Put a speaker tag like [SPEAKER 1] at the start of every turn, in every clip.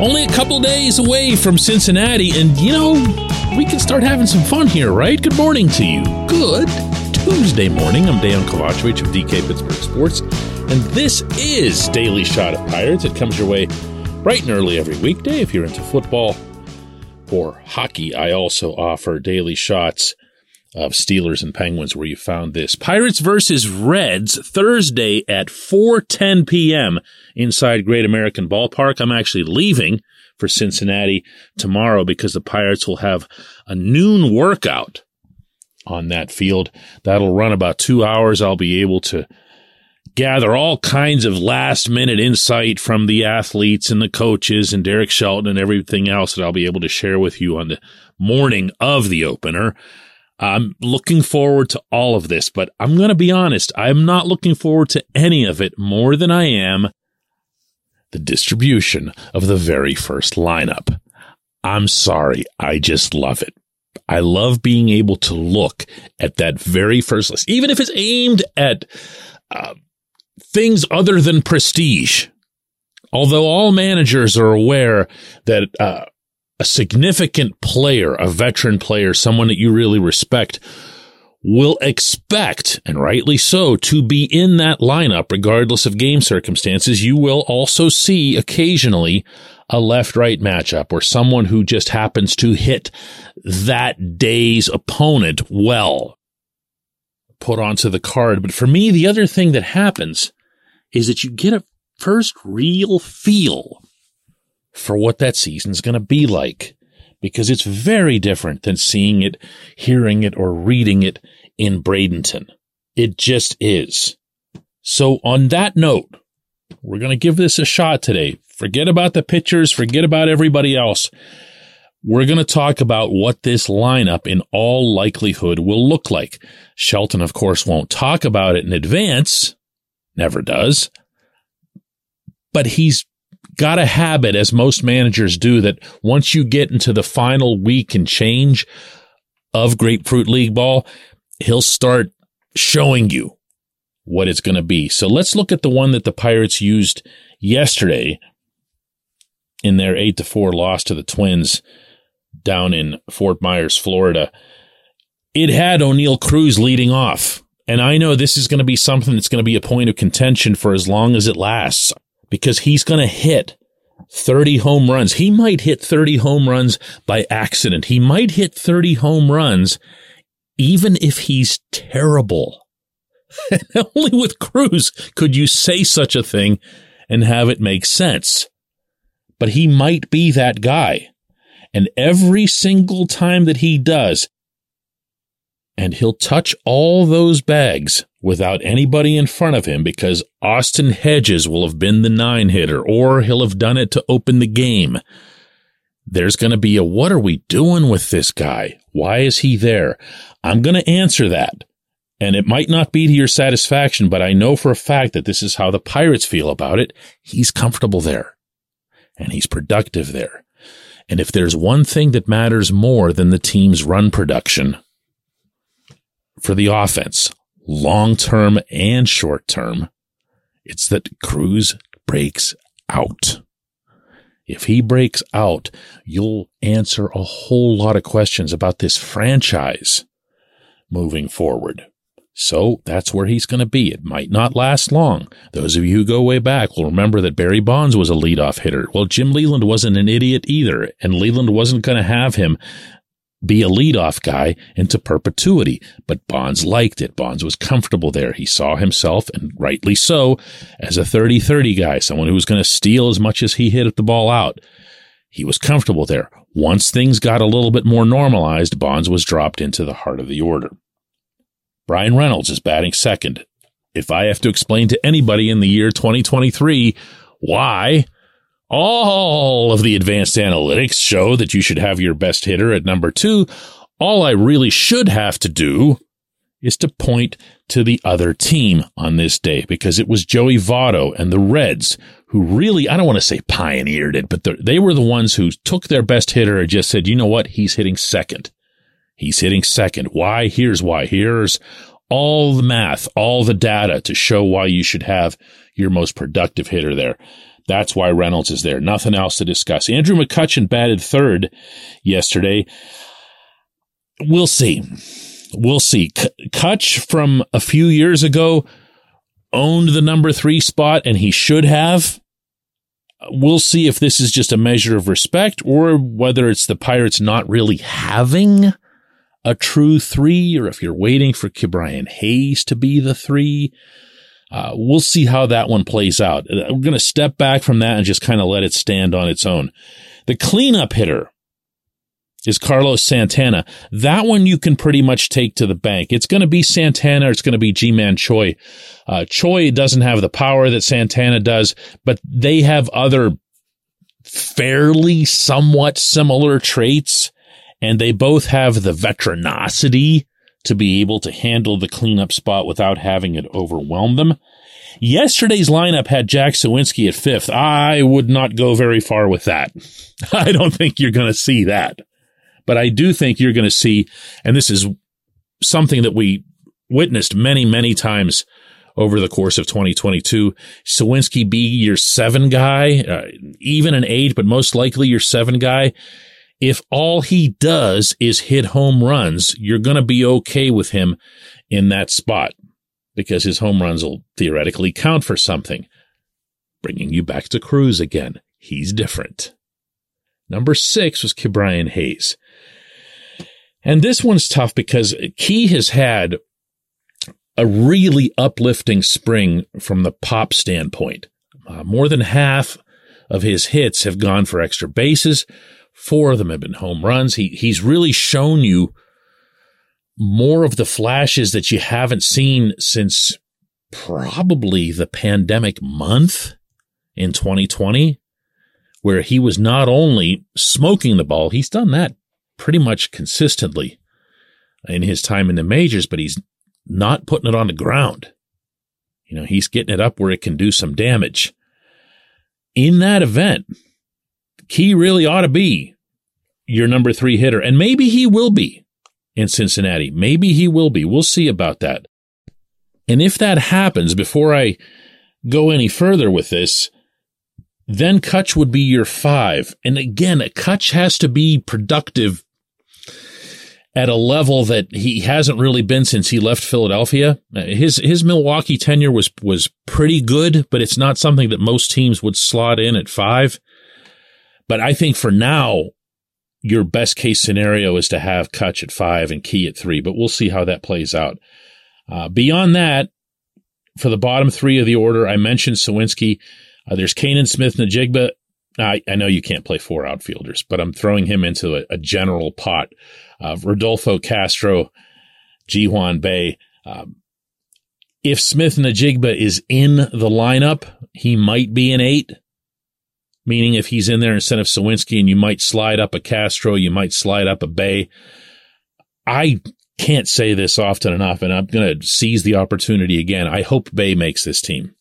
[SPEAKER 1] Only a couple days away from Cincinnati, and you know, we can start having some fun here, right? Good morning to you. Good Tuesday morning. I'm Dejan Kovacevic of DK Pittsburgh Sports, and this is Daily Shot of Pirates. It comes your way bright and early every weekday if you're into football or hockey. I also offer daily shots of Steelers and Penguins where you found this. Pirates versus Reds Thursday at 4:10 p.m. inside Great American Ballpark. I'm actually leaving for Cincinnati tomorrow because the Pirates will have a noon workout on that field. That'll run about 2 hours. I'll be able to gather all kinds of last minute insight from the athletes and the coaches and Derek Shelton and everything else that I'll be able to share with you on the morning of the opener. I'm looking forward to all of this, but I'm going to be honest. I'm not looking forward to any of it more than I am the distribution of the very first lineup. I'm sorry. I just love it. I love being able to look at that very first list, even if it's aimed at uh, things other than prestige. Although all managers are aware that uh, a significant player, a veteran player, someone that you really respect, will expect, and rightly so, to be in that lineup regardless of game circumstances. You will also see occasionally a left right matchup or someone who just happens to hit that day's opponent well put onto the card. But for me, the other thing that happens is that you get a first real feel for what that season's going to be like because it's very different than seeing it, hearing it, or reading it in Bradenton. It just is. So on that note, we're going to give this a shot today. Forget about the pitchers. Forget about everybody else. We're going to talk about what this lineup in all likelihood will look like. Shelton, of course, won't talk about it in advance. Never does. But he's got a habit, as most managers do, that once you get into the final week and change of Grapefruit League ball, he'll start showing you what it's going to be. So let's look at the one that the Pirates used yesterday in their 8 to 4 loss to the Twins down in Fort Myers, Florida. It had Oneil Cruz leading off. And I know this is going to be something that's going to be a point of contention for as long as it lasts because he's going to hit 30 home runs. He might hit 30 home runs by accident. He might hit 30 home runs even if he's terrible. Only with Cruz could you say such a thing and have it make sense. But he might be that guy. And every single time that he does, and he'll touch all those bags without anybody in front of him because Austin Hedges will have been the nine hitter or he'll have done it to open the game. There's going to be a what are we doing with this guy? Why is he there? I'm going to answer that. And it might not be to your satisfaction, but I know for a fact that this is how the Pirates feel about it. He's comfortable there and he's productive there. And if there's one thing that matters more than the team's run production for the offense, long term and short term, it's that Cruz breaks out. If he breaks out, you'll answer a whole lot of questions about this franchise moving forward. So that's where he's going to be. It might not last long. Those of you who go way back will remember that Barry Bonds was a leadoff hitter. Well, Jim Leyland wasn't an idiot either, and Leyland wasn't going to have him be a leadoff guy into perpetuity. But Bonds liked it. Bonds was comfortable there. He saw himself, and rightly so, as a 30 30 guy, someone who was going to steal as much as he hit the ball out. He was comfortable there. Once things got a little bit more normalized, Bonds was dropped into the heart of the order. Bryan Reynolds is batting second. If I have to explain to anybody in the year 2023 why all of the advanced analytics show that you should have your best hitter at number two. All I really should have to do is to point to the other team on this day because it was Joey Votto and the Reds who really, I don't want to say pioneered it, but they were the ones who took their best hitter and just said, you know what? He's hitting second. He's hitting second. Why? Here's why. Here's all the math, all the data to show why you should have your most productive hitter there. That's why Reynolds is there. Nothing else to discuss. Andrew McCutchen batted third yesterday. We'll see. We'll see. Kutch from a few years ago owned the number three spot, and he should have. We'll see if this is just a measure of respect or whether it's the Pirates not really having a true three, or if you're waiting for Ke'Bryan Hayes to be the three. Uh, we'll see how that one plays out. We're going to step back from that and just kind of let it stand on its own. The cleanup hitter is Carlos Santana. That one you can pretty much take to the bank. It's going to be Santana it's going to be Ji-Man Choi. Uh, Choi doesn't have the power that Santana does, but they have other fairly somewhat similar traits and they both have the veteranosity to be able to handle the cleanup spot without having it overwhelm them. Yesterday's lineup had Jack Suwinski at fifth. I would not go very far with that. I don't think you're going to see that. But I do think you're going to see, and this is something that we witnessed many, many times over the course of 2022. Suwinski be your seven guy, uh, even an eight, but most likely your seven guy if all he does is hit home runs, you're going to be okay with him in that spot because his home runs will theoretically count for something. Bringing you back to Cruz again. He's different. Number six was Ke'Bryan Hayes. And this one's tough because Key has had a really uplifting spring from the pop standpoint. Uh, more than half of his hits have gone for extra bases. Four of them have been home runs. He he's really shown you more of the flashes that you haven't seen since probably the pandemic month in 2020, where he was not only smoking the ball, he's done that pretty much consistently in his time in the majors, but he's not putting it on the ground. You know, he's getting it up where it can do some damage. In that event, Key really ought to be your number three hitter. And maybe he will be in Cincinnati. Maybe he will be. We'll see about that. And if that happens, before I go any further with this, then Kutch would be your five. And again, Kutch has to be productive at a level that he hasn't really been since he left Philadelphia. His his Milwaukee tenure was was pretty good, but it's not something that most teams would slot in at five. But I think for now, your best case scenario is to have Kutch at five and Key at three, but we'll see how that plays out. Uh, beyond that, for the bottom three of the order, I mentioned Suwinski. Uh, there's Canaan Smith Njigba. I, I know you can't play four outfielders, but I'm throwing him into a, a general pot. Uh, Rodolfo Castro, Ji-hwan Bae. Um, if Smith Njigba is in the lineup, he might be an eight meaning if he's in there instead of Suwinski and you might slide up a Castro, you might slide up a Bae. I can't say this often enough, and I'm going to seize the opportunity again. I hope Bae makes this team.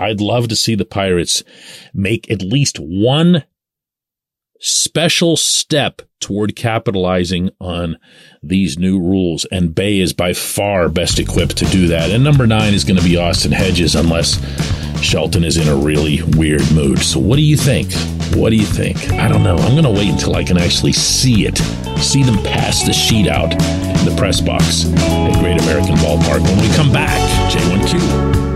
[SPEAKER 1] I'd love to see the Pirates make at least one special step toward capitalizing on these new rules. And Bae is by far best equipped to do that. And number nine is going to be Austin Hedges, unless Shelton is in a really weird mood. So, what do you think? What do you think? I don't know. I'm going to wait until I can actually see it, see them pass the sheet out in the press box at Great American Ballpark. When we come back, J1Q.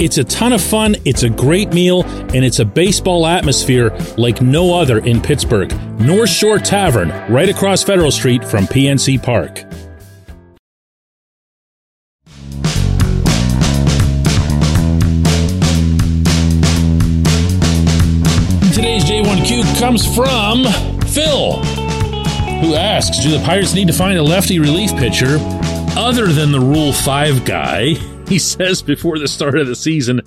[SPEAKER 1] It's a ton of fun, it's a great meal, and it's a baseball atmosphere like no other in Pittsburgh. North Shore Tavern, right across Federal Street from PNC Park. Today's J1Q comes from Phil, who asks Do the Pirates need to find a lefty relief pitcher other than the Rule 5 guy? He says before the start of the season,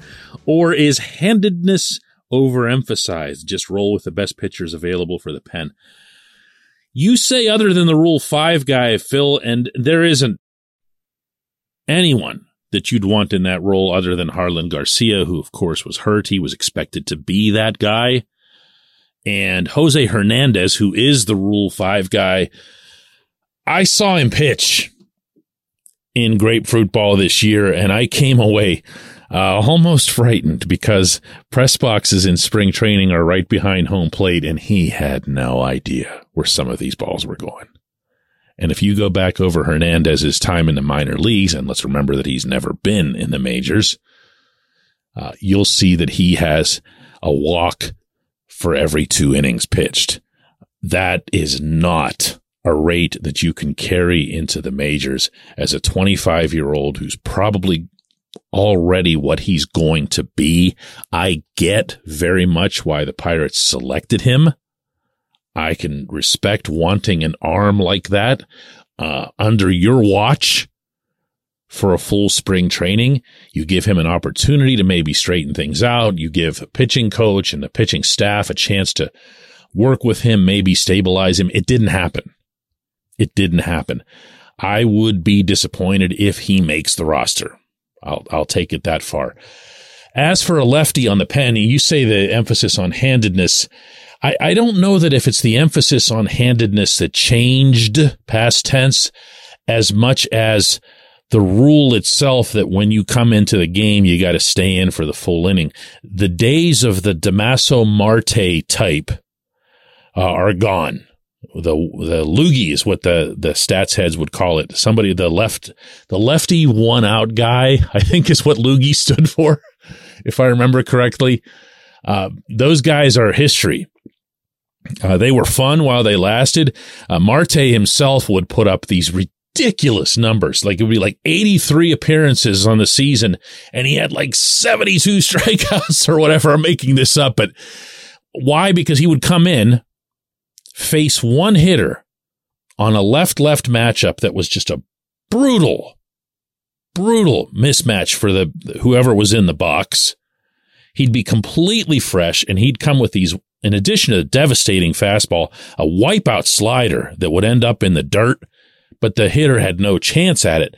[SPEAKER 1] or is handedness overemphasized? just roll with the best pitchers available for the pen. You say other than the Rule 5 guy, Phil, and there isn't anyone that you'd want in that role other than Jarlin Garcia, who of course was hurt. He was expected to be that guy. And Jose Hernandez, who is the Rule 5 guy, I saw him pitch in grapefruit ball this year, and I came away uh, almost frightened because press boxes in spring training are right behind home plate, and he had no idea where some of these balls were going. And if you go back over Hernandez's time in the minor leagues, and let's remember that he's never been in the majors, uh, you'll see that he has a walk for every two innings pitched. That is not a rate that you can carry into the majors as a 25 year old who's probably already what he's going to be. I get very much why the Pirates selected him. I can respect wanting an arm like that uh, under your watch for a full spring training. You give him an opportunity to maybe straighten things out. You give a pitching coach and the pitching staff a chance to work with him, maybe stabilize him. It didn't happen. It didn't happen. I would be disappointed if he makes the roster. I'll, I'll take it that far. As for a lefty on the pen, you say the emphasis on handedness. I, I don't know that if it's the emphasis on handedness that changed past tense as much as the rule itself that when you come into the game, you got to stay in for the full inning. The days of the Damaso Marte type uh, are gone the the loogie is what the the stats heads would call it. Somebody the left the lefty one out guy, I think is what loogie stood for, if I remember correctly. Uh, those guys are history. Uh, they were fun while they lasted. Uh, Marte himself would put up these ridiculous numbers. Like it would be like 83 appearances on the season and he had like 72 strikeouts or whatever. I'm making this up, but why? Because he would come in face one hitter on a left left matchup that was just a brutal, brutal mismatch for the whoever was in the box. He'd be completely fresh and he'd come with these, in addition to the devastating fastball, a wipeout slider that would end up in the dirt, but the hitter had no chance at it.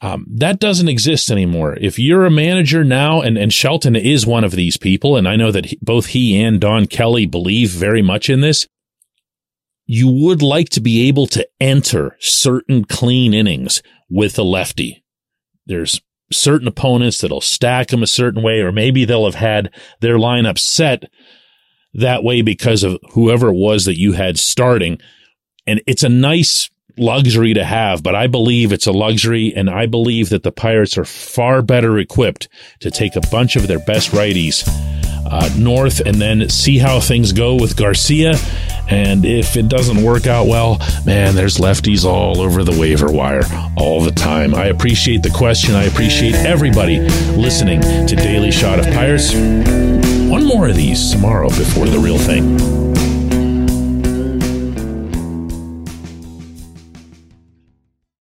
[SPEAKER 1] Um, that doesn't exist anymore. If you're a manager now, and, and Shelton is one of these people, and I know that he, both he and Don Kelly believe very much in this, you would like to be able to enter certain clean innings with a lefty. There's certain opponents that'll stack them a certain way, or maybe they'll have had their lineup set that way because of whoever it was that you had starting. And it's a nice luxury to have, but I believe it's a luxury and I believe that the Pirates are far better equipped to take a bunch of their best righties uh, north and then see how things go with Garcia. And if it doesn't work out well, man, there's lefties all over the waiver wire all the time. I appreciate the question. I appreciate everybody listening to Daily Shot of Pirates. One more of these tomorrow before the real thing.